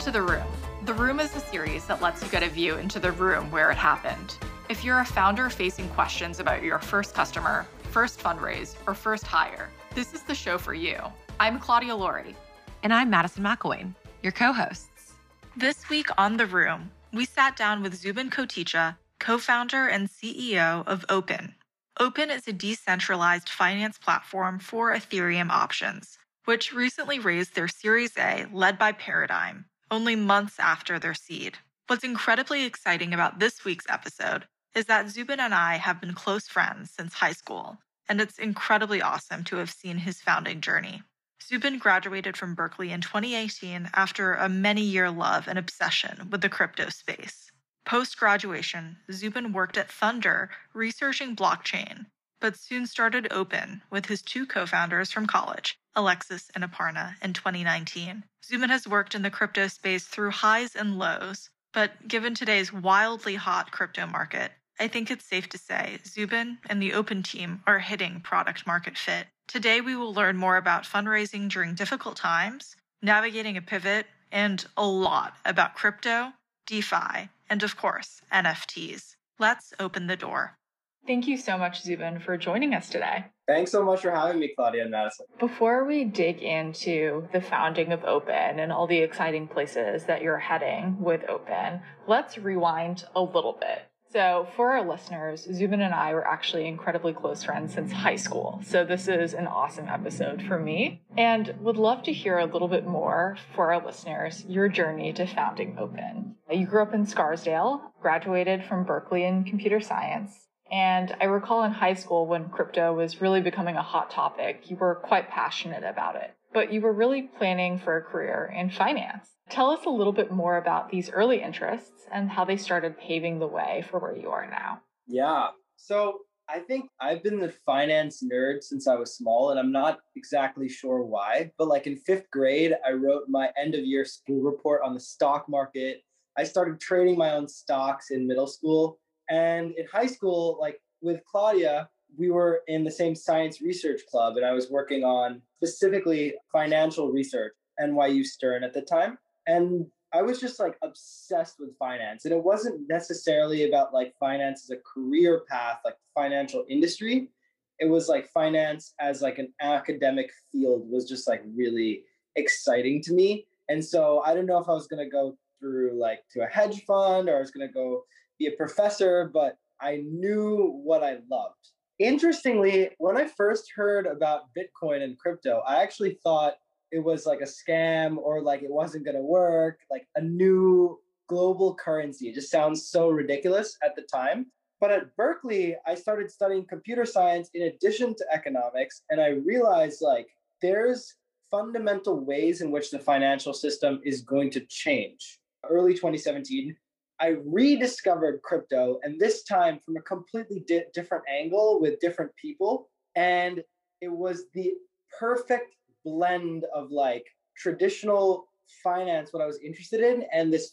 to The Room. The Room is a series that lets you get a view into the room where it happened. If you're a founder facing questions about your first customer, first fundraise, or first hire, this is the show for you. I'm Claudia Laurie. And I'm Madison McElwain, your co hosts. This week on The Room, we sat down with Zubin Koticha, co founder and CEO of Opyn. Opyn is a decentralized finance platform for Ethereum options, which recently raised their Series A led by Paradigm, only months after their seed. What's incredibly exciting about this week's episode is that Zubin and I have been close friends since high school, and it's incredibly awesome to have seen his founding journey. Zubin graduated from Berkeley in 2018 after a many year love and obsession with the crypto space. Post graduation, Zubin worked at Thunder researching blockchain, but soon started Opyn with his two co founders from college, Alexis and Aparna, in 2019. Zubin has worked in the crypto space through highs and lows, but given today's wildly hot crypto market, I think it's safe to say Zubin and the Opyn team are hitting product market fit. Today, we will learn more about fundraising during difficult times, navigating a pivot, and a lot about crypto, DeFi, and of course, NFTs. Let's open the door. Thank you so much, Zubin, for joining us today. Thanks so much for having me, Claudia and Madison. Before we dig into the founding of Opyn and all the exciting places that you're heading with Opyn, let's rewind a little bit. So, for our listeners, Zubin and I were actually incredibly close friends since high school. So, this is an awesome episode for me and would love to hear a little bit more for our listeners your journey to founding Opyn. You grew up in Scarsdale, graduated from Berkeley in computer science, and I recall in high school when crypto was really becoming a hot topic, you were quite passionate about it, but you were really planning for a career in finance. Tell us a little bit more about these early interests and how they started paving the way for where you are now. Yeah. So I think I've been the finance nerd since I was small, and I'm not exactly sure why. But like in fifth grade, I wrote my end of year school report on the stock market. I started trading my own stocks in middle school. And in high school, like with Claudia, we were in the same science research club, and I was working on specifically financial research, NYU Stern at the time. And I was just like obsessed with finance. And it wasn't necessarily about like finance as a career path, like financial industry. It was like finance as like an academic field was just like really exciting to me. And so I didn't know if I was going to go through like to a hedge fund or I was going to go be a professor, but I knew what I loved. Interestingly, when I first heard about Bitcoin and crypto, I actually thought it was like a scam or like it wasn't going to work, like a new global currency. It just sounds so ridiculous at the time. But at Berkeley, I started studying computer science in addition to economics. And I realized like there's fundamental ways in which the financial system is going to change. Early 2017, I rediscovered crypto, and this time from a completely di- different angle with different people. And it was the perfect blend of like traditional finance, what I was interested in, and this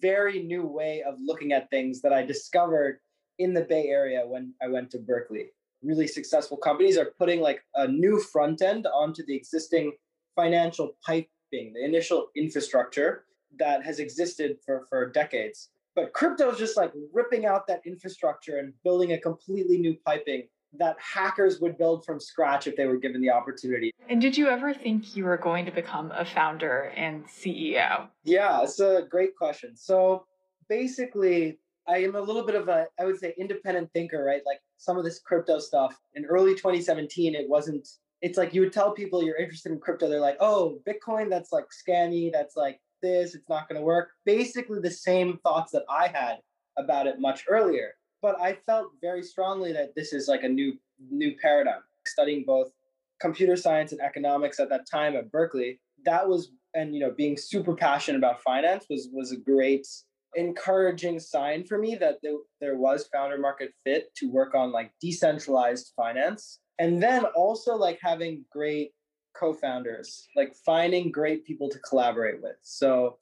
very new way of looking at things that I discovered in the Bay Area when I went to Berkeley. Really successful companies are putting like a new front end onto the existing financial piping, the initial infrastructure that has existed for, for decades. But crypto is just like ripping out that infrastructure and building a completely new piping that hackers would build from scratch if they were given the opportunity. And did you ever think you were going to become a founder and CEO? Yeah, it's a great question. So basically, I am a little bit of a, I would say, independent thinker, right? Like some of this crypto stuff in early 2017, it wasn't, it's like you would tell people you're interested in crypto. They're like, oh, Bitcoin, that's like scammy. That's like this. It's not going to work. Basically, the same thoughts that I had about it much earlier but I felt very strongly that this is like a new new paradigm. Studying both computer science and economics at that time at Berkeley, that was and you know being super passionate about finance was was a great encouraging sign for me that there, there was founder market fit to work on like decentralized finance and then also like having great co-founders like finding great people to collaborate with so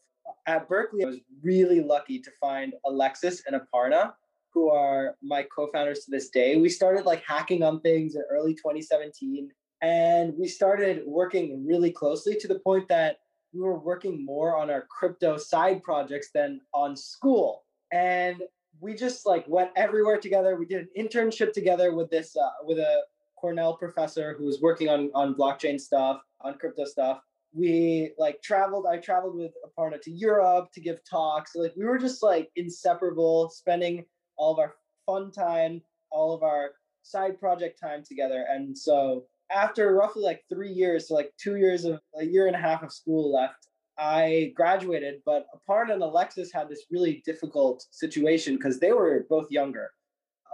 at berkeley i was really lucky to find alexis and aparna who are my co-founders to this day. We started like hacking on things in early 2017 and we started working really closely to the point that we were working more on our crypto side projects than on school. And we just like went everywhere together. We did an internship together with this uh, with a Cornell professor who was working on on blockchain stuff, on crypto stuff. We like traveled. I traveled with Aparna to Europe to give talks. Like we were just like inseparable, spending all of our fun time, all of our side project time together. And so after roughly like three years, so like two years of a year and a half of school left, I graduated. But Aparna and Alexis had this really difficult situation because they were both younger.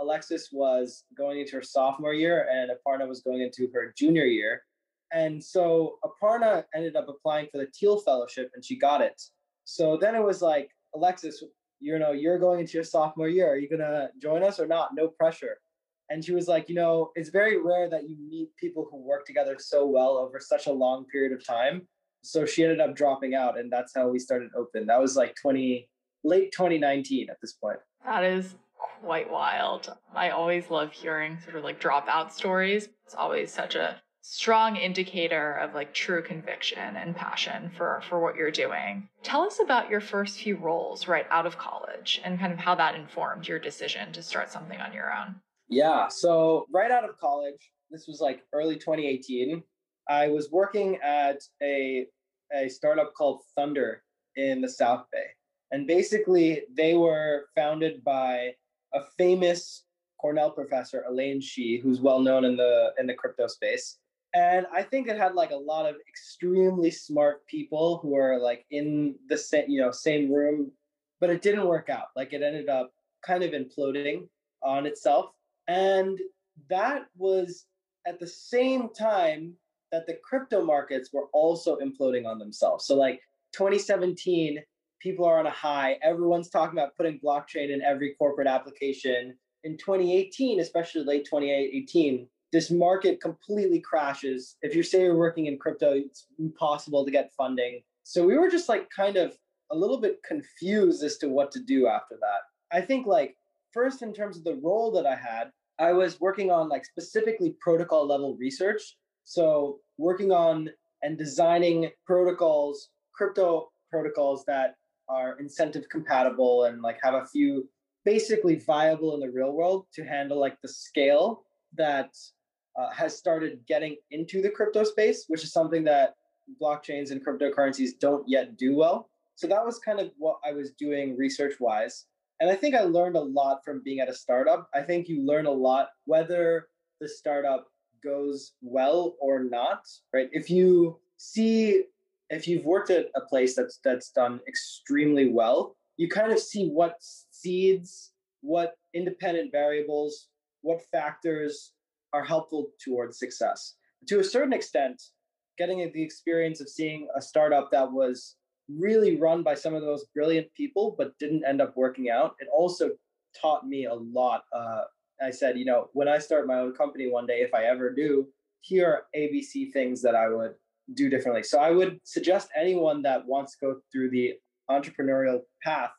Alexis was going into her sophomore year and Aparna was going into her junior year. And so Aparna ended up applying for the Thiel Fellowship and she got it. So then it was like, Alexis, you know, you're going into your sophomore year. Are you going to join us or not? No pressure. And she was like, you know, it's very rare that you meet people who work together so well over such a long period of time. So she ended up dropping out, and that's how we started Opyn. That was like 20, late 2019 at this point. That is quite wild. I always love hearing sort of like dropout stories. It's always such a strong indicator of like true conviction and passion for for what you're doing. Tell us about your first few roles right out of college and kind of how that informed your decision to start something on your own. Yeah. So right out of college, this was like early 2018. I was working at a a startup called Thunder in the South Bay. And basically they were founded by a famous Cornell professor, Elaine Shi, who's well known in the in the crypto space. And I think it had like a lot of extremely smart people who are like in the same, you know, same room, but it didn't work out. Like it ended up kind of imploding on itself. And that was at the same time that the crypto markets were also imploding on themselves. So, like 2017, people are on a high. Everyone's talking about putting blockchain in every corporate application. In 2018, especially late 2018, this market completely crashes. If you say you're working in crypto, it's impossible to get funding. So we were just like kind of a little bit confused as to what to do after that. I think like first in terms of the role that I had, I was working on like specifically protocol level research. So working on and designing protocols, crypto protocols that are incentive compatible and like have a few basically viable in the real world to handle like the scale that uh, has started getting into the crypto space, which is something that blockchains and cryptocurrencies don't yet do well. So that was kind of what I was doing research wise. And I think I learned a lot from being at a startup. I think you learn a lot whether the startup goes well or not, right? If you see if you've worked at a place that's that's done extremely well, you kind of see what seeds, what independent variables, what factors are helpful towards success. To a certain extent, getting the experience of seeing a startup that was really run by some of the most brilliant people but didn't end up working out it also taught me a lot uh, i said you know when i start my own company one day if i ever do here are abc things that i would do differently so i would suggest anyone that wants to go through the entrepreneurial path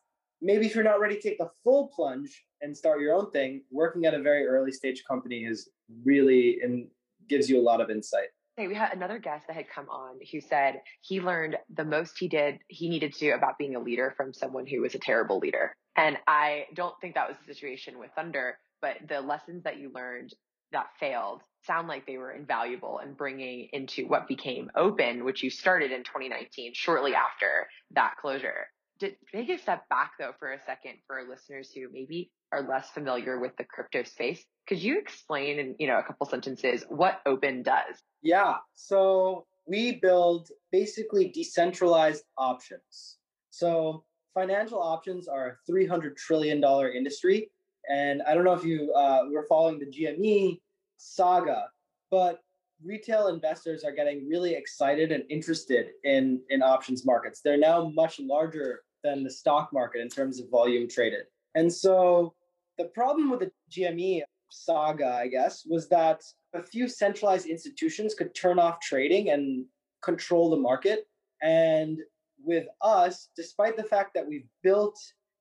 maybe if you're not ready to take the full plunge and start your own thing working at a very early stage company is really and gives you a lot of insight Hey, we had another guest that had come on who said he learned the most he did he needed to about being a leader from someone who was a terrible leader. And I don't think that was the situation with Thunder, but the lessons that you learned that failed sound like they were invaluable in bringing into what became Opyn, which you started in 2019, shortly after that closure. Take a step back though for a second for our listeners who maybe are less familiar with the crypto space. Could you explain in, you know, a couple sentences what Opyn does? Yeah. So we build basically decentralized options. So financial options are a $300 trillion industry. And I don't know if you uh, were following the GME saga, but retail investors are getting really excited and interested in, in options markets. They're now much larger than the stock market in terms of volume traded. And so the problem with the GME saga, I guess, was that a few centralized institutions could turn off trading and control the market. And with us, despite the fact that we've built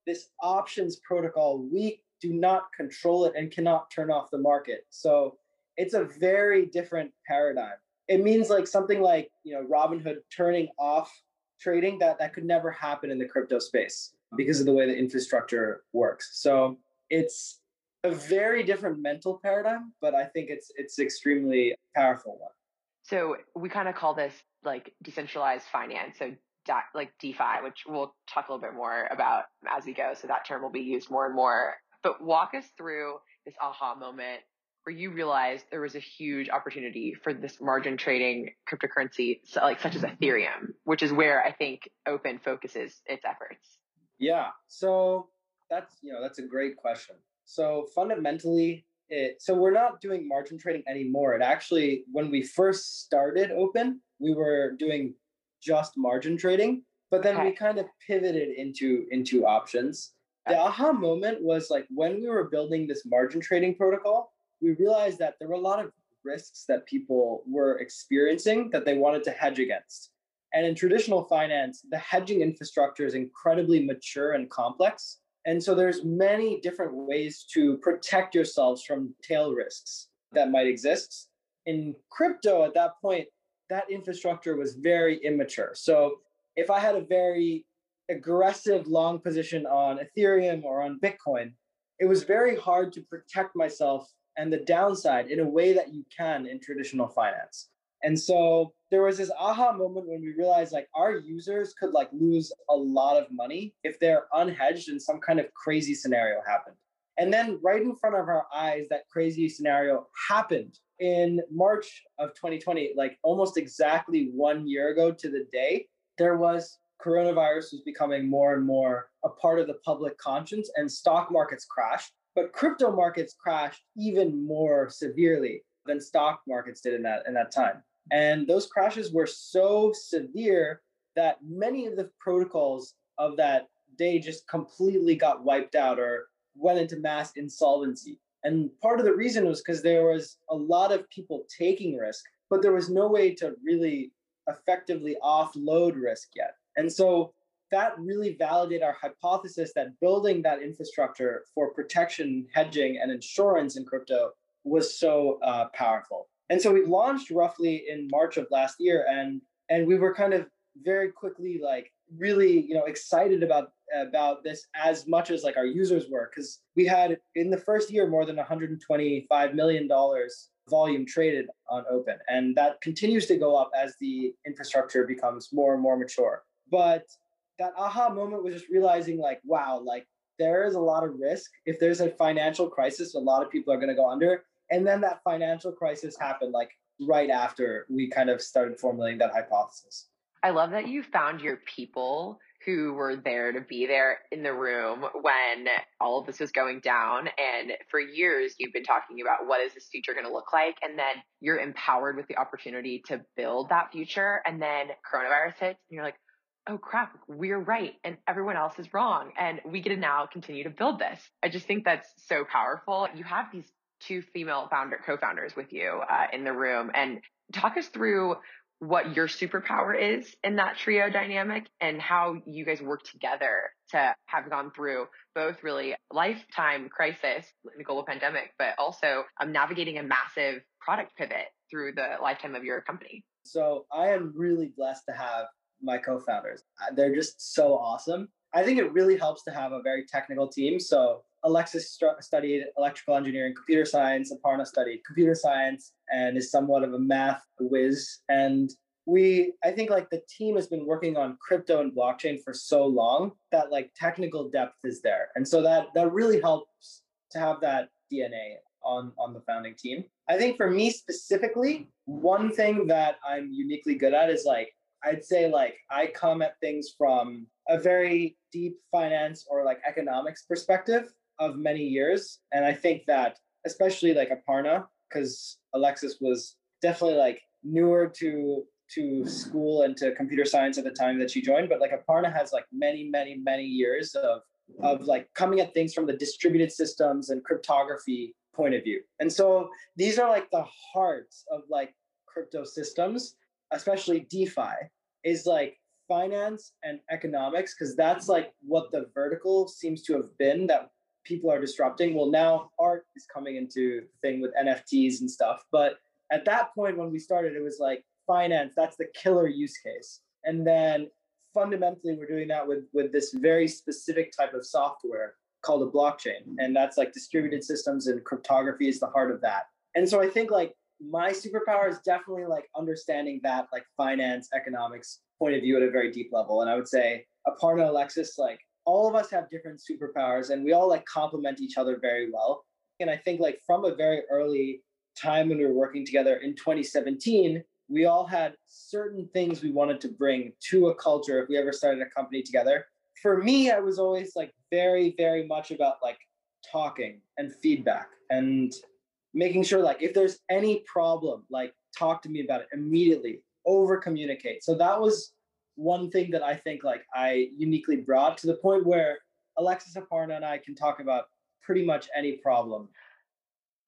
this options protocol, we do not control it and cannot turn off the market. So it's a very different paradigm. It means like something like, you know, Robinhood turning off trading that that could never happen in the crypto space because of the way the infrastructure works. So it's a very different mental paradigm, but I think it's it's extremely powerful one. So we kind of call this like decentralized finance. So like DeFi, which we'll talk a little bit more about as we go. So that term will be used more and more. But walk us through this aha moment where you realized there was a huge opportunity for this margin trading cryptocurrency, so like such as Ethereum, which is where I think Opyn focuses its efforts. Yeah. So that's you know that's a great question. So fundamentally, it, so we're not doing margin trading anymore. It actually, when we first started Opyn, we were doing just margin trading, but then okay. we kind of pivoted into into options. The aha moment was like when we were building this margin trading protocol, we realized that there were a lot of risks that people were experiencing that they wanted to hedge against. And in traditional finance, the hedging infrastructure is incredibly mature and complex. And so there's many different ways to protect yourselves from tail risks that might exist. In crypto at that point, that infrastructure was very immature. So if I had a very aggressive long position on Ethereum or on Bitcoin, it was very hard to protect myself and the downside in a way that you can in traditional finance. And so there was this aha moment when we realized like our users could like lose a lot of money if they're unhedged and some kind of crazy scenario happened. And then right in front of our eyes, that crazy scenario happened in March of 2020, like almost exactly one year ago to the day. There was coronavirus was becoming more and more a part of the public conscience and stock markets crashed. But crypto markets crashed even more severely than stock markets did in that in that time. And those crashes were so severe that many of the protocols of that day just completely got wiped out or went into mass insolvency. And part of the reason was because there was a lot of people taking risk, but there was no way to really effectively offload risk yet. And so that really validated our hypothesis that building that infrastructure for protection, hedging, and insurance in crypto was so uh, powerful. And so we launched roughly in March of last year, and and we were kind of very quickly like really you know excited about about this as much as like our users were because we had in the first year more than 125 million dollars volume traded on Opyn and that continues to go up as the infrastructure becomes more and more mature but that aha moment was just realizing like wow like there is a lot of risk if there's a financial crisis a lot of people are going to go under and then that financial crisis happened like right after we kind of started formulating that hypothesis i love that you found your people who were there to be there in the room when all of this was going down. And for years, you've been talking about what is this future going to look like? And then you're empowered with the opportunity to build that future. And then coronavirus hits and you're like, oh crap, we're right and everyone else is wrong. And we get to now continue to build this. I just think that's so powerful. You have these two female founder co-founders with you uh, in the room and talk us through what your superpower is in that trio dynamic and how you guys work together to have gone through both really lifetime crisis the global pandemic, but also um, navigating a massive product pivot through the lifetime of your company. So I am really blessed to have my co-founders. They're just so awesome. I think it really helps to have a very technical team. So Alexis st- studied electrical engineering, computer science. Aparna studied computer science and is somewhat of a math whiz. And we, I think, like the team has been working on crypto and blockchain for so long that like technical depth is there, and so that that really helps to have that DNA on on the founding team. I think for me specifically, one thing that I'm uniquely good at is like I'd say like I come at things from a very deep finance or like economics perspective of many years. And I think that especially like Aparna, because Alexis was definitely like newer to to school and to computer science at the time that she joined, but like Aparna has like many, many, many years of of like coming at things from the distributed systems and cryptography point of view. And so these are like the hearts of like crypto systems, especially DeFi, is like finance and economics, because that's like what the vertical seems to have been that people are disrupting. Well, now art is coming into thing with NFTs and stuff. But at that point when we started, it was like finance, that's the killer use case. And then fundamentally we're doing that with with this very specific type of software called a blockchain and that's like distributed systems and cryptography is the heart of that and so i think like my superpower is definitely like understanding that like finance economics point of view at a very deep level and i would say apart aparna alexis like all of us have different superpowers and we all like complement each other very well and i think like from a very early time when we were working together in 2017 we all had certain things we wanted to bring to a culture if we ever started a company together. For me, I was always like very, very much about like talking and feedback and making sure like if there's any problem, like talk to me about it immediately, over communicate. So that was one thing that I think like I uniquely brought to the point where Alexis Aparna and I can talk about pretty much any problem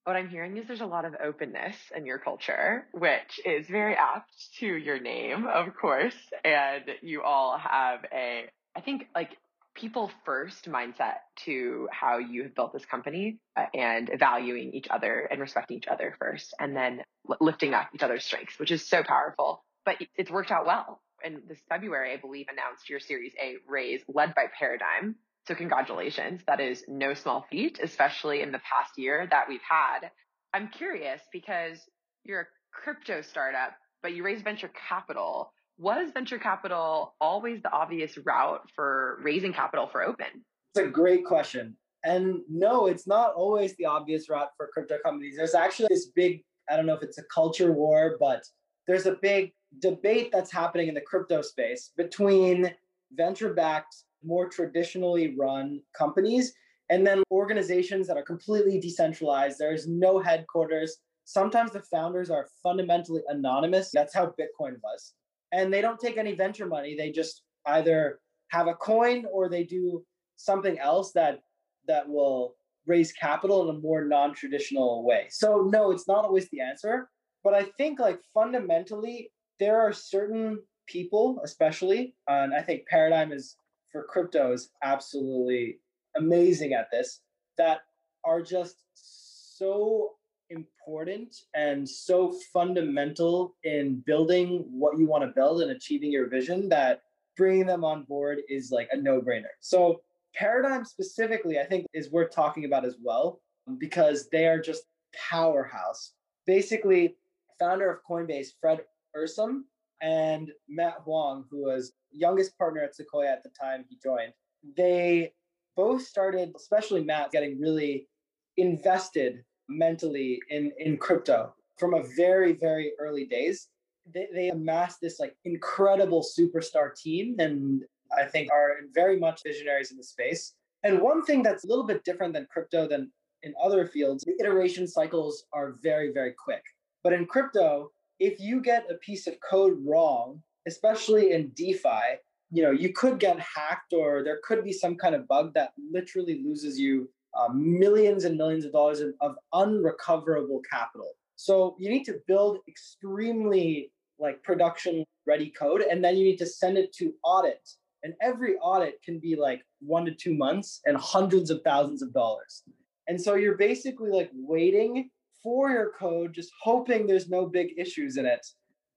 what I'm hearing is there's a lot of openness in your culture, which is very apt to your name, of course. And you all have a, I think, like people first mindset to how you have built this company uh, and valuing each other and respecting each other first, and then lifting up each other's strengths, which is so powerful. But it's worked out well. and this February, I believe, announced your Series A raise led by Paradigm, so congratulations. That is no small feat, especially in the past year that we've had. I'm curious because you're a crypto startup, but you raise venture capital. Was venture capital always the obvious route for raising capital for Opyn? It's a great question. And no, it's not always the obvious route for crypto companies. There's actually this big, I don't know if it's a culture war, but there's a big debate that's happening in the crypto space between venture backed more traditionally run companies and then organizations that are completely decentralized. There's no headquarters. Sometimes the founders are fundamentally anonymous. That's how Bitcoin was. And they don't take any venture money. They just either have a coin or they do something else that that will raise capital in a more non-traditional way. So no, it's not always the answer, but I think like fundamentally there are certain people especially and I think Paradigm is for crypto is absolutely amazing at this that are just so important and so fundamental in building what you want to build and achieving your vision that bringing them on board is like a no-brainer. So paradigm specifically I think is worth talking about as well because they are just powerhouse. Basically founder of Coinbase Fred Ehrsam and Matt Huang who was youngest partner at Sequoia at the time he joined, they both started, especially Matt, getting really invested mentally in, in crypto from a very, very early days. They, they amassed this like incredible superstar team and I think are very much visionaries in the space. And one thing that's a little bit different than crypto than in other fields, the iteration cycles are very, very quick. But in crypto, if you get a piece of code wrong, especially in DeFi, you know, you could get hacked or there could be some kind of bug that literally loses you uh, millions and millions of dollars of, of unrecoverable capital. So you need to build extremely like production ready code and then you need to send it to audit. And every audit can be like one to two months and hundreds of thousands of dollars. And so you're basically like waiting for your code, just hoping there's no big issues in it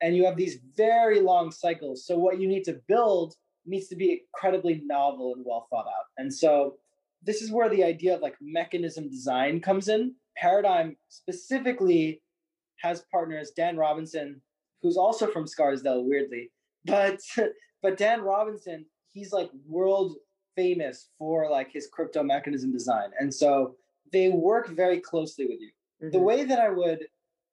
and you have these very long cycles. So what you need to build needs to be incredibly novel and well thought out. And so this is where the idea of like mechanism design comes in. Paradigm specifically has partners Dan Robinson, who's also from Scarsdale, weirdly, but but Dan Robinson, he's like world famous for like his crypto mechanism design, and so they work very closely with you. Mm-hmm. The way that I would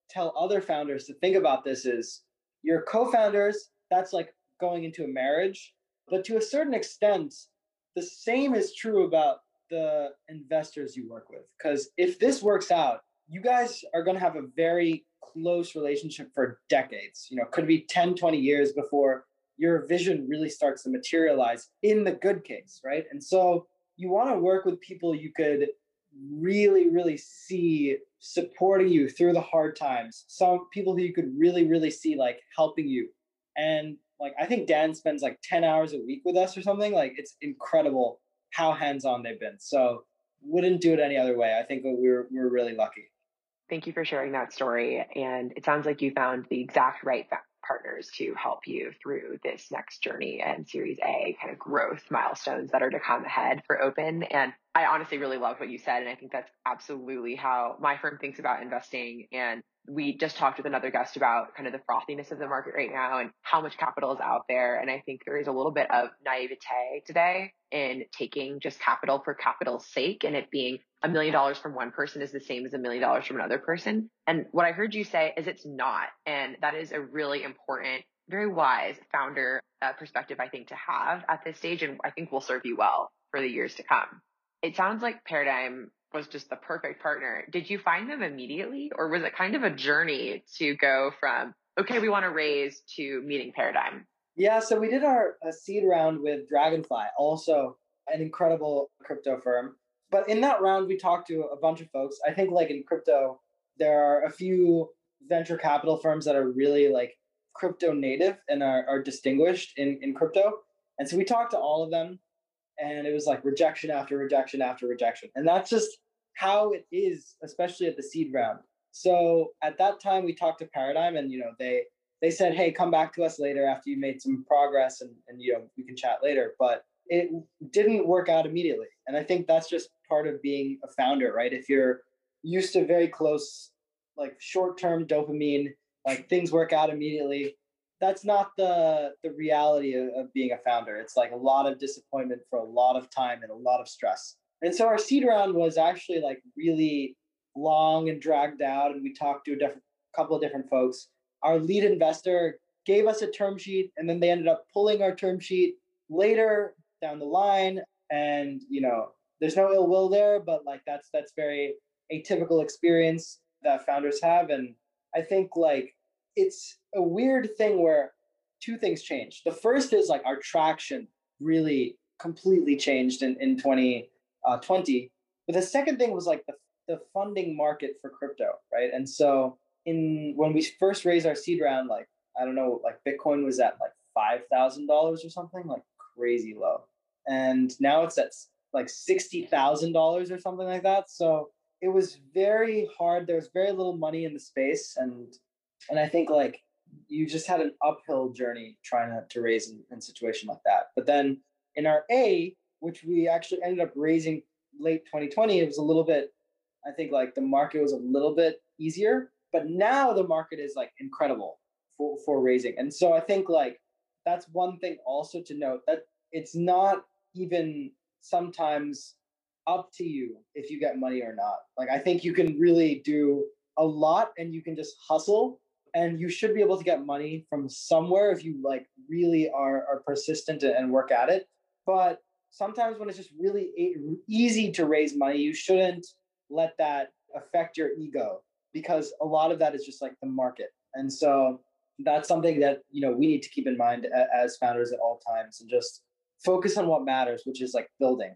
tell other founders to think about this is your co-founders that's like going into a marriage but to a certain extent the same is true about the investors you work with because if this works out you guys are going to have a very close relationship for decades you know could be 10 20 years before your vision really starts to materialize in the good case right and so you want to work with people you could really really see supporting you through the hard times. Some people who you could really, really see like helping you. And like I think Dan spends like 10 hours a week with us or something. Like it's incredible how hands-on they've been. So wouldn't do it any other way. I think we're we're really lucky. Thank you for sharing that story. And it sounds like you found the exact right partners to help you through this next journey and Series A kind of growth milestones that are to come ahead for Opyn. And I honestly really loved what you said. And I think that's absolutely how my firm thinks about investing. And we just talked with another guest about kind of the frothiness of the market right now and how much capital is out there. And I think there is a little bit of naivete today in taking just capital for capital's sake and it being a million dollars from one person is the same as a million dollars from another person. And what I heard you say is it's not. And that is a really important, very wise founder uh, perspective, I think, to have at this stage. And I think will serve you well for the years to come. It sounds like Paradigm was just the perfect partner. Did you find them immediately or was it kind of a journey to go from, okay, we want to raise to meeting Paradigm? Yeah, so we did our seed round with Dragonfly, also an incredible crypto firm. But in that round, we talked to a bunch of folks. I think, like in crypto, there are a few venture capital firms that are really like crypto native and are, are distinguished in, in crypto. And so we talked to all of them, and it was like rejection after rejection after rejection. And that's just how it is, especially at the seed round. So at that time, we talked to Paradigm, and you know they they said, hey, come back to us later after you made some progress and, and you know, we can chat later. But it didn't work out immediately. And I think that's just part of being a founder, right? If you're used to very close, like short-term dopamine, like things work out immediately. That's not the the reality of, of being a founder. It's like a lot of disappointment for a lot of time and a lot of stress. And so our seed round was actually like really long and dragged out, and we talked to a different couple of different folks our lead investor gave us a term sheet and then they ended up pulling our term sheet later down the line and you know there's no ill will there but like that's that's very atypical experience that founders have and i think like it's a weird thing where two things change the first is like our traction really completely changed in, in 2020 uh, but the second thing was like the, the funding market for crypto right and so in when we first raised our seed round, like I don't know, like Bitcoin was at like five thousand dollars or something, like crazy low, and now it's at like sixty thousand dollars or something like that. So it was very hard. There was very little money in the space, and and I think like you just had an uphill journey trying to, to raise in, in a situation like that. But then in our A, which we actually ended up raising late 2020, it was a little bit. I think like the market was a little bit easier but now the market is like incredible for, for raising. And so I think like that's one thing also to note that it's not even sometimes up to you if you get money or not. Like I think you can really do a lot and you can just hustle and you should be able to get money from somewhere if you like really are are persistent and work at it. But sometimes when it's just really easy to raise money, you shouldn't let that affect your ego because a lot of that is just like the market. And so that's something that, you know, we need to keep in mind as founders at all times and just focus on what matters, which is like building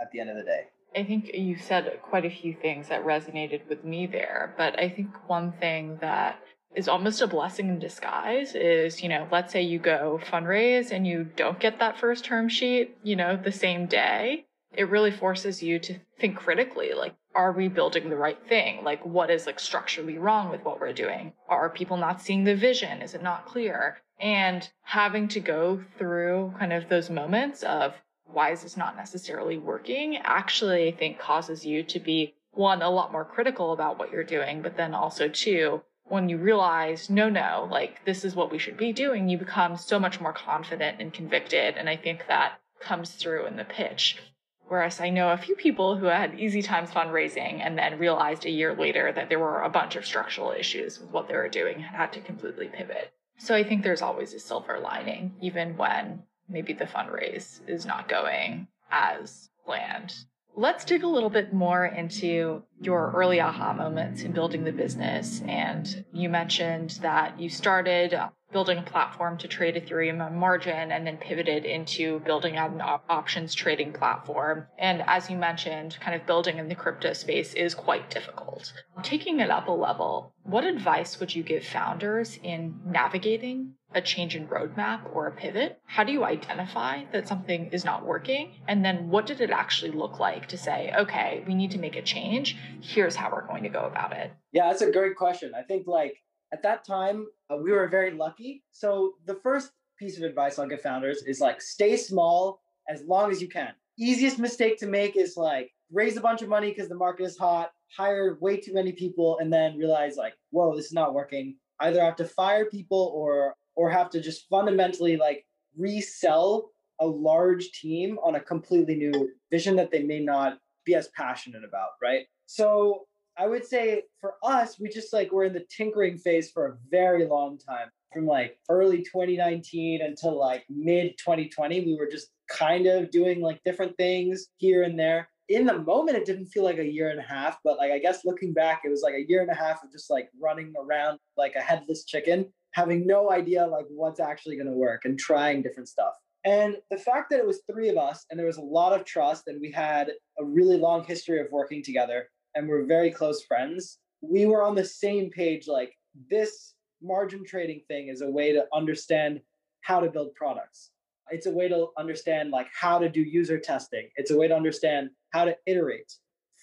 at the end of the day. I think you said quite a few things that resonated with me there, but I think one thing that is almost a blessing in disguise is, you know, let's say you go fundraise and you don't get that first term sheet, you know, the same day. It really forces you to think critically like are we building the right thing? Like, what is like structurally wrong with what we're doing? Are people not seeing the vision? Is it not clear? And having to go through kind of those moments of why is this not necessarily working actually, I think causes you to be one, a lot more critical about what you're doing, but then also two, when you realize, no, no, like this is what we should be doing, you become so much more confident and convicted. And I think that comes through in the pitch. Whereas I know a few people who had easy times fundraising and then realized a year later that there were a bunch of structural issues with what they were doing and had to completely pivot. So I think there's always a silver lining, even when maybe the fundraise is not going as planned. Let's dig a little bit more into your early aha moments in building the business. And you mentioned that you started building a platform to trade Ethereum on margin and then pivoted into building out an op- options trading platform. And as you mentioned, kind of building in the crypto space is quite difficult. Taking it up a level, what advice would you give founders in navigating a change in roadmap or a pivot? How do you identify that something is not working? And then what did it actually look like to say, okay, we need to make a change. Here's how we're going to go about it? Yeah, that's a great question. I think like at that time, uh, we were very lucky. So the first piece of advice I'll give founders is like stay small as long as you can. Easiest mistake to make is like raise a bunch of money because the market is hot, hire way too many people, and then realize like, whoa, this is not working. Either have to fire people or or have to just fundamentally like resell a large team on a completely new vision that they may not be as passionate about, right? So I would say for us, we just like we're in the tinkering phase for a very long time. From like early 2019 until like mid 2020, we were just kind of doing like different things here and there. In the moment, it didn't feel like a year and a half, but like I guess looking back, it was like a year and a half of just like running around like a headless chicken, having no idea like what's actually going to work and trying different stuff. And the fact that it was three of us and there was a lot of trust and we had a really long history of working together and we're very close friends, we were on the same page like this margin trading thing is a way to understand how to build products. It's a way to understand like how to do user testing. It's a way to understand how to iterate.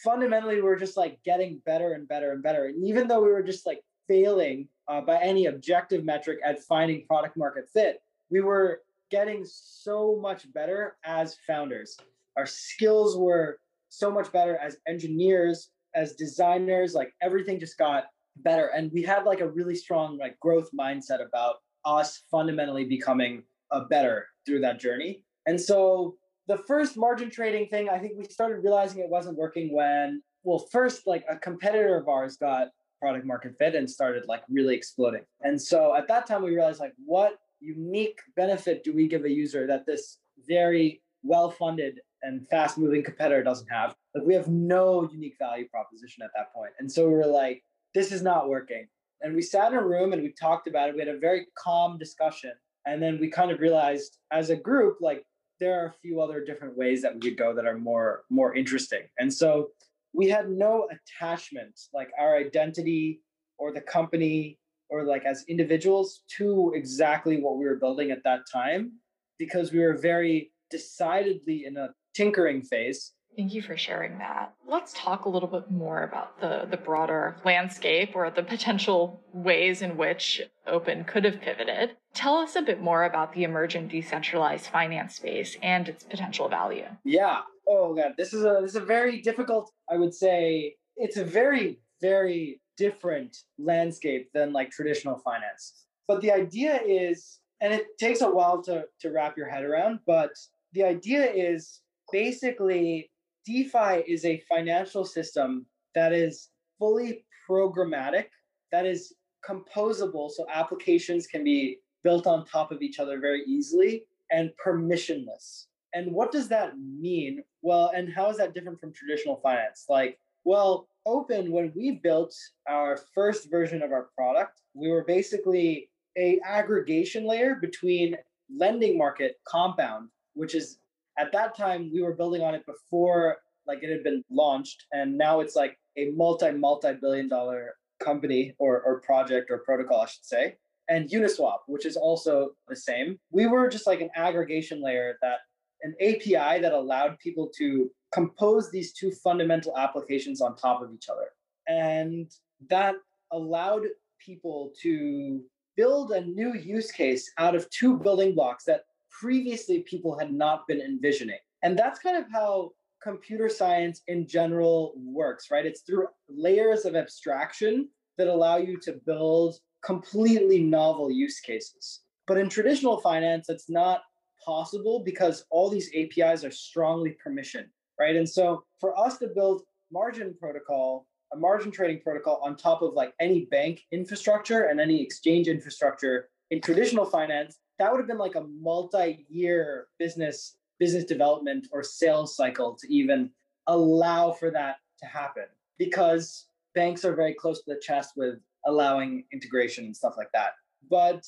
Fundamentally, we're just like getting better and better and better. And even though we were just like failing uh, by any objective metric at finding product market fit, we were getting so much better as founders. Our skills were so much better as engineers, as designers, like everything just got better. And we had like a really strong like growth mindset about us fundamentally becoming a better through that journey. And so the first margin trading thing, I think we started realizing it wasn't working when, well, first like a competitor of ours got product market fit and started like really exploding. And so at that time we realized like what unique benefit do we give a user that this very well funded and fast moving competitor doesn't have? Like we have no unique value proposition at that point. And so we were like, this is not working. And we sat in a room and we talked about it. We had a very calm discussion. And then we kind of realized as a group, like there are a few other different ways that we could go that are more more interesting. And so we had no attachment, like our identity or the company or like as individuals to exactly what we were building at that time because we were very decidedly in a tinkering phase Thank you for sharing that. Let's talk a little bit more about the, the broader landscape or the potential ways in which Opyn could have pivoted. Tell us a bit more about the emerging decentralized finance space and its potential value. Yeah. Oh god, this is a this is a very difficult, I would say it's a very, very different landscape than like traditional finance. But the idea is, and it takes a while to, to wrap your head around, but the idea is basically DeFi is a financial system that is fully programmatic, that is composable, so applications can be built on top of each other very easily, and permissionless. And what does that mean? Well, and how is that different from traditional finance? Like, well, Opyn, when we built our first version of our product, we were basically a aggregation layer between lending market Compound, which is at that time we were building on it before like it had been launched and now it's like a multi multi billion dollar company or, or project or protocol i should say and uniswap which is also the same we were just like an aggregation layer that an api that allowed people to compose these two fundamental applications on top of each other and that allowed people to build a new use case out of two building blocks that previously people had not been envisioning. And that's kind of how computer science in general works, right? It's through layers of abstraction that allow you to build completely novel use cases. But in traditional finance, it's not possible because all these APIs are strongly permissioned, right? And so for us to build margin protocol, a margin trading protocol on top of like any bank infrastructure and any exchange infrastructure in traditional finance, that would have been like a multi-year business business development or sales cycle to even allow for that to happen because banks are very close to the chest with allowing integration and stuff like that but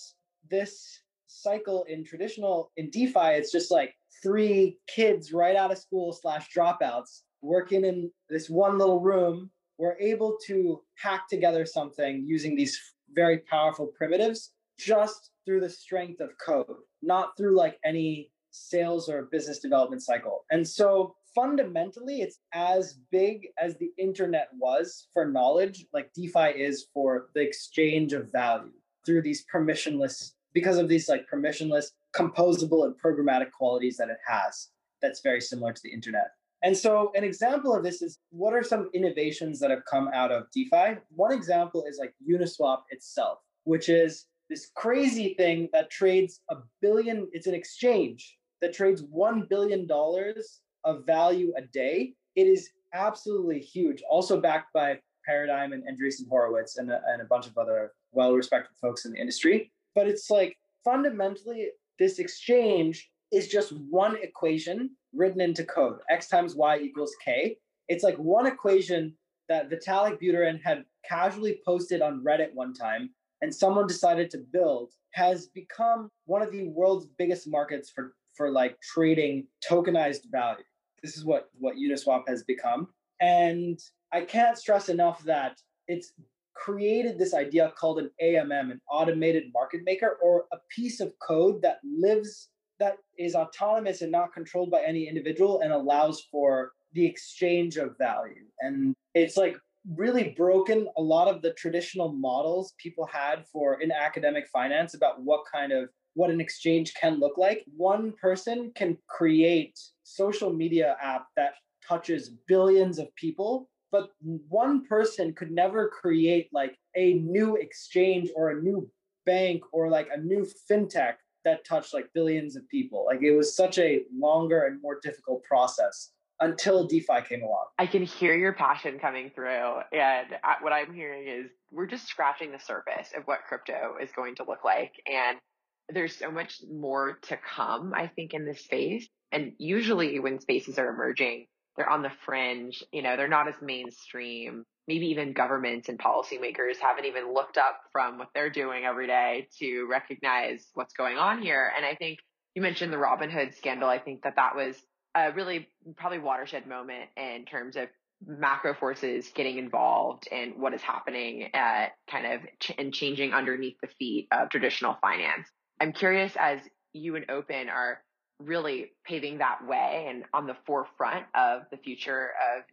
this cycle in traditional in defi it's just like three kids right out of school slash dropouts working in this one little room we're able to hack together something using these very powerful primitives just through the strength of code, not through like any sales or business development cycle. And so fundamentally it's as big as the internet was for knowledge like defi is for the exchange of value through these permissionless because of these like permissionless composable and programmatic qualities that it has that's very similar to the internet and so an example of this is what are some innovations that have come out of defi one example is like uniswap itself which is this crazy thing that trades a billion it's an exchange that trades $1 billion of value a day. It is absolutely huge. Also backed by Paradigm and Andreessen Horowitz and a, and a bunch of other well respected folks in the industry. But it's like fundamentally, this exchange is just one equation written into code x times y equals k. It's like one equation that Vitalik Buterin had casually posted on Reddit one time and someone decided to build has become one of the world's biggest markets for for like trading tokenized value. This is what what Uniswap has become, and I can't stress enough that it's created this idea called an AMM, an automated market maker, or a piece of code that lives that is autonomous and not controlled by any individual and allows for the exchange of value. And it's like really broken a lot of the traditional models people had for in academic finance about what kind of what an exchange can look like. One person can create social media app that touches billions of people, but one person could never create like a new exchange or a new bank or like a new fintech that touched like billions of people. Like it was such a longer and more difficult process until DeFi came along. I can hear your passion coming through. And what I'm hearing is we're just scratching the surface of what crypto is going to look like. And there's so much more to come, I think, in this space. And usually when spaces are emerging, they're on the fringe, you know, they're not as mainstream. Maybe even governments and policymakers haven't even looked up from what they're doing every day to recognize what's going on here. And I think you mentioned the Robinhood scandal. I think that that was a really probably watershed moment in terms of macro forces getting involved in what is happening at kind of ch- and changing underneath the feet of traditional finance. I'm curious as you and Opyn are really paving that way and on the forefront of the future of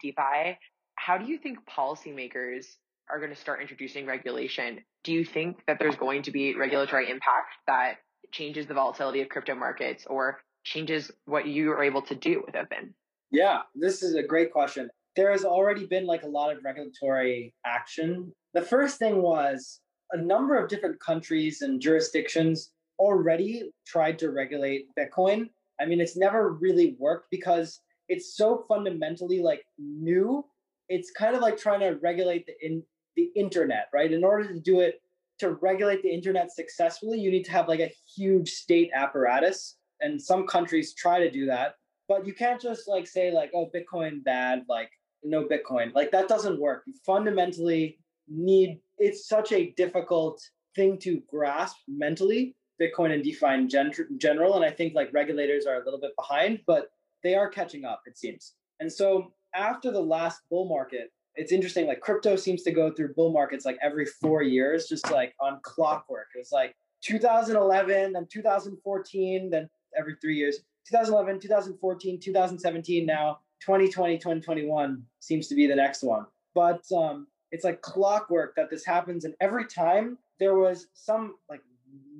DeFi, how do you think policymakers are going to start introducing regulation? Do you think that there's going to be regulatory impact that changes the volatility of crypto markets or changes what you are able to do with Opyn? Yeah, this is a great question. There has already been like a lot of regulatory action. The first thing was a number of different countries and jurisdictions already tried to regulate Bitcoin. I mean, it's never really worked because it's so fundamentally like new. It's kind of like trying to regulate the in the internet, right? In order to do it to regulate the internet successfully, you need to have like a huge state apparatus. And some countries try to do that, but you can't just like say like, oh, Bitcoin bad, like no Bitcoin. Like that doesn't work. You fundamentally need it's such a difficult thing to grasp mentally bitcoin and defi in gen- general and i think like regulators are a little bit behind but they are catching up it seems. And so after the last bull market it's interesting like crypto seems to go through bull markets like every four years just like on clockwork. It's like 2011 then 2014 then every three years. 2011 2014 2017 now 2020 2021 seems to be the next one. But um, it's like clockwork that this happens and every time there was some like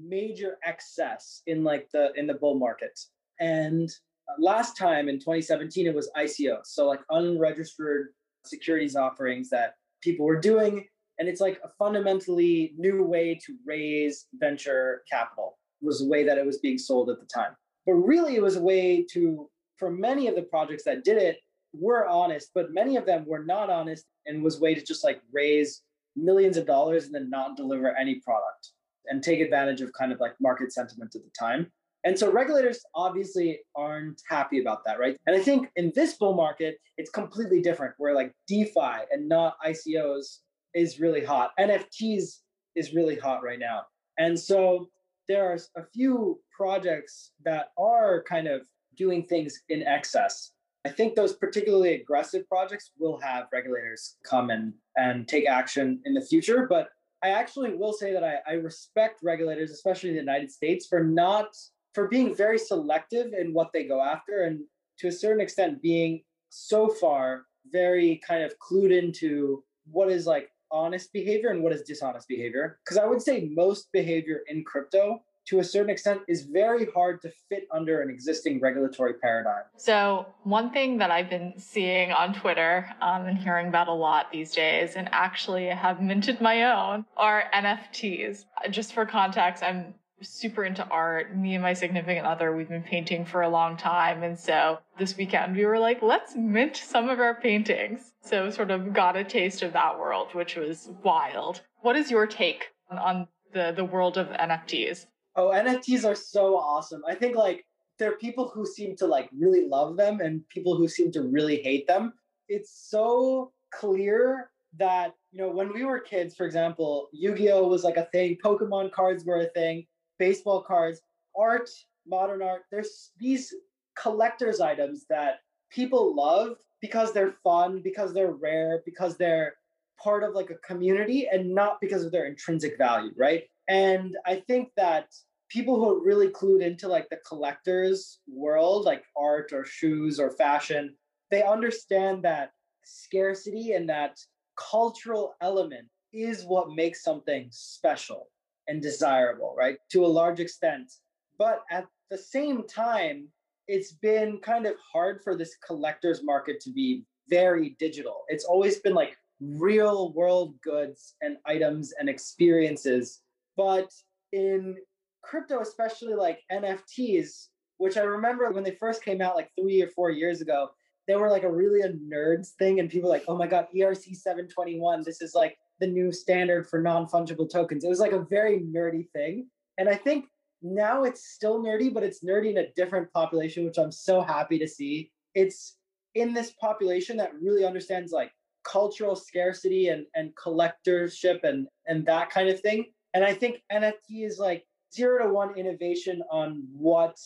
major excess in like the in the bull market. And uh, last time in 2017 it was ICOs so like unregistered securities offerings that people were doing. And it's like a fundamentally new way to raise venture capital. Was the way that it was being sold at the time. But really it was a way to for many of the projects that did it were honest, but many of them were not honest and was way to just like raise millions of dollars and then not deliver any product and take advantage of kind of like market sentiment at the time. And so regulators obviously aren't happy about that, right? And I think in this bull market, it's completely different where like DeFi and not ICOs is really hot. NFTs is really hot right now. And so there are a few projects that are kind of doing things in excess I think those particularly aggressive projects will have regulators come and, and take action in the future. But I actually will say that I, I respect regulators, especially in the United States, for not for being very selective in what they go after and to a certain extent being so far very kind of clued into what is like honest behavior and what is dishonest behavior. Because I would say most behavior in crypto to a certain extent is very hard to fit under an existing regulatory paradigm. So, one thing that I've been seeing on Twitter um, and hearing about a lot these days, and actually have minted my own, are NFTs. Just for context, I'm super into art. Me and my significant other, we've been painting for a long time. And so this weekend we were like, let's mint some of our paintings. So sort of got a taste of that world, which was wild. What is your take on the, the world of NFTs? Oh, NFTs are so awesome. I think like there are people who seem to like really love them and people who seem to really hate them. It's so clear that you know when we were kids for example yu-gi-oh was like a thing pokemon cards were a thing baseball cards art modern art there's these collectors items that people love because they're fun because they're rare because they're part of like a community and not because of their intrinsic value right and I think that people who are really clued into like the collectors world, like art or shoes or fashion, they understand that scarcity and that cultural element is what makes something special and desirable, right? To a large extent. But at the same time, it's been kind of hard for this collector's market to be very digital. It's always been like real world goods and items and experiences but in crypto, especially like NFTs, which I remember when they first came out like three or four years ago, they were like a really a nerds thing. And people like, oh my God, ERC 721, this is like the new standard for non fungible tokens. It was like a very nerdy thing. And I think now it's still nerdy, but it's nerdy in a different population, which I'm so happy to see. It's in this population that really understands like cultural scarcity and, and collectorship and, and that kind of thing and I think NFT is like zero to one innovation on what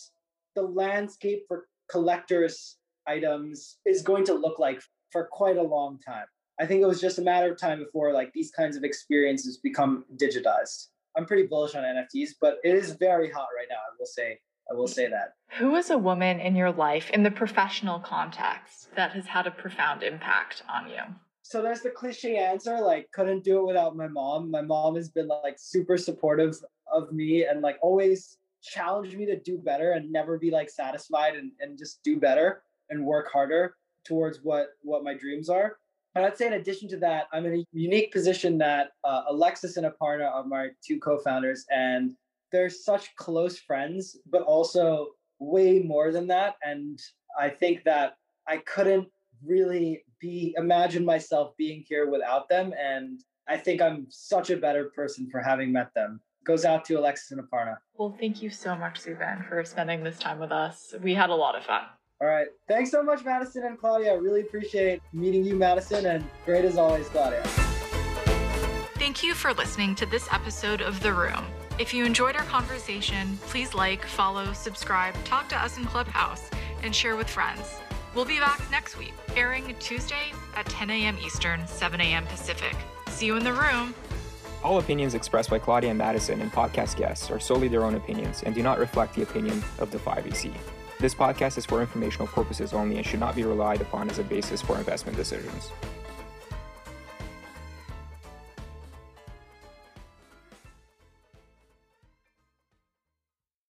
the landscape for collectors items is going to look like for quite a long time. I think it was just a matter of time before like these kinds of experiences become digitized. I'm pretty bullish on NFTs, but it is very hot right now. I will say I will say that. Who is a woman in your life in the professional context that has had a profound impact on you? So there's the cliche answer like couldn't do it without my mom. My mom has been like super supportive of me and like always challenged me to do better and never be like satisfied and, and just do better and work harder towards what what my dreams are. And i'd say in addition to that i'm in a unique position that uh, alexis and aparna are my two co-founders and they're such close friends but also way more than that. And i think that i couldn't really be imagine myself being here without them. And I think I'm such a better person for having met them. Goes out to Alexis and Aparna. Well, thank you so much, Zubin, for spending this time with us. We had a lot of fun. All right. Thanks so much, Madison and Claudia. I really appreciate meeting you, Madison, and great as always, Claudia. Thank you for listening to this episode of The Room. If you enjoyed our conversation, please like, follow, subscribe, talk to us in Clubhouse, and share with friends. We'll be back next week, airing Tuesday at 10 a.m. Eastern, 7 a.m. Pacific. See you in the room. All opinions expressed by Claudia Madison and podcast guests are solely their own opinions and do not reflect the opinion of the 5EC. This podcast is for informational purposes only and should not be relied upon as a basis for investment decisions.